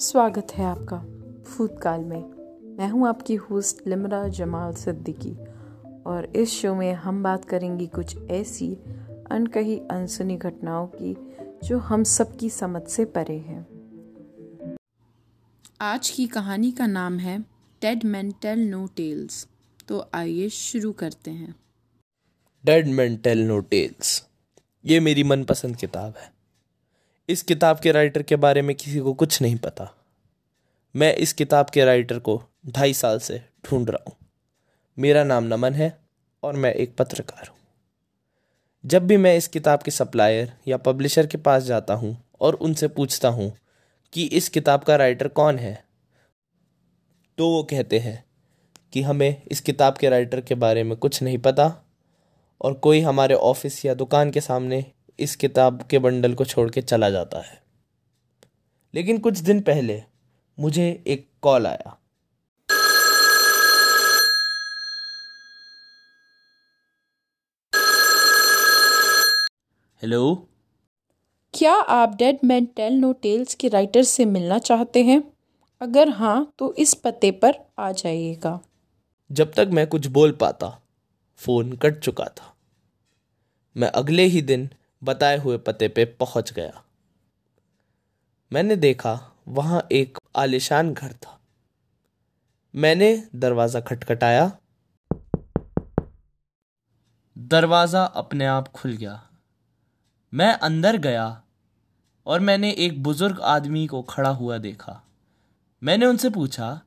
स्वागत है आपका भूतकाल में। मैं हूँ आपकी होस्ट लिमरा जमाल सिद्दीकी और इस शो में हम बात करेंगी कुछ ऐसी अनकही अनसुनी घटनाओं की जो हम सबकी समझ से परे हैं। आज की कहानी का नाम है डेड मेंटल नो टेल्स तो आइए शुरू करते हैं। डेड मेंटल नो टेल्स ये मेरी मनपसंद किताब है। इस किताब के राइटर के बारे में किसी को कुछ नहीं पता। मैं इस किताब के राइटर को ढाई साल से ढूंढ रहा हूँ। मेरा नाम नमन है और मैं एक पत्रकार हूँ। जब भी मैं इस किताब के सप्लायर या पब्लिशर के पास जाता हूँ और उनसे पूछता हूँ कि इस किताब का राइटर कौन है तो वो कहते हैं कि हमें इस किताब के राइटर के बारे में कुछ नहीं पता और कोई हमारे ऑफ़िस या दुकान के सामने इस किताब के बंडल को छोड़ के चला जाता है। लेकिन कुछ दिन पहले मुझे एक कॉल आया। हेलो? क्या आप dead man tell no tales के राइटर से मिलना चाहते हैं? अगर हाँ तो इस पते पर आ जाइएगा। जब तक मैं कुछ बोल पाता फ़ोन कट चुका था। मैं अगले ही दिन बताए हुए पते पे पहुँच गया। मैंने देखा वहाँ एक आलिशान घर था। मैंने दरवाज़ा खटखटाया। दरवाज़ा अपने आप खुल गया। मैं अंदर गया और मैंने एक बुज़ुर्ग आदमी को खड़ा हुआ देखा। मैंने उनसे पूछा,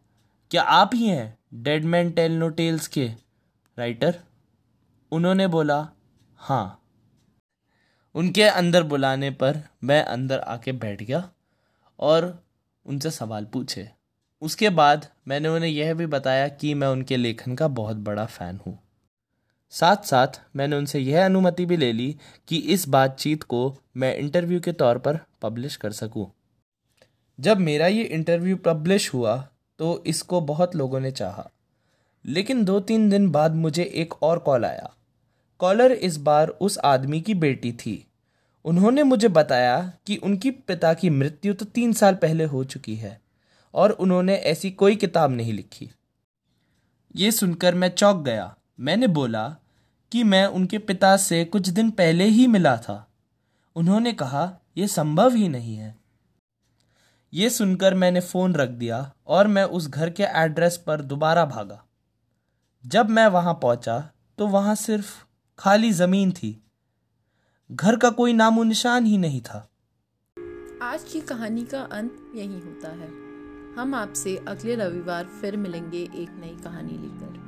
क्या आप ही हैं dead man tell no tales के? राइटर, उन्होंने बोला हाँ। उनके अंदर बुलाने पर मैं अंदर आके बैठ गया और उनसे सवाल पूछे। उसके बाद मैंने उन्हें यह भी बताया कि मैं उनके लेखन का बहुत बड़ा फ़ैन हूँ। साथ साथ मैंने उनसे यह अनुमति भी ले ली कि इस बातचीत को मैं इंटरव्यू के तौर पर पब्लिश कर सकूँ। जब मेरा ये इंटरव्यू पब्लिश हुआ तो इसको बहुत लोगों ने चाहा। लेकिन दो तीन दिन बाद मुझे एक और कॉल आया। कॉलर इस बार उस आदमी की बेटी थी। उन्होंने मुझे बताया कि उनकी पिता की मृत्यु तो तीन साल पहले हो चुकी है, और उन्होंने ऐसी कोई किताब नहीं लिखी। ये सुनकर मैं चौंक गया। मैंने बोला कि मैं उनके पिता से कुछ दिन पहले ही मिला था। उन्होंने कहा यह संभव ही नहीं है। ये सुनकर मैंने फ़ोन रख दिया और मैं उस घर के एड्रेस पर दोबारा भागा। जब मैं वहाँ पहुँचा तो वहाँ सिर्फ़ खाली ज़मीन थी। घर का कोई नामो निशान ही नहीं था। आज की कहानी का अंत यही होता है। हम आपसे अगले रविवार फिर मिलेंगे एक नई कहानी लेकर।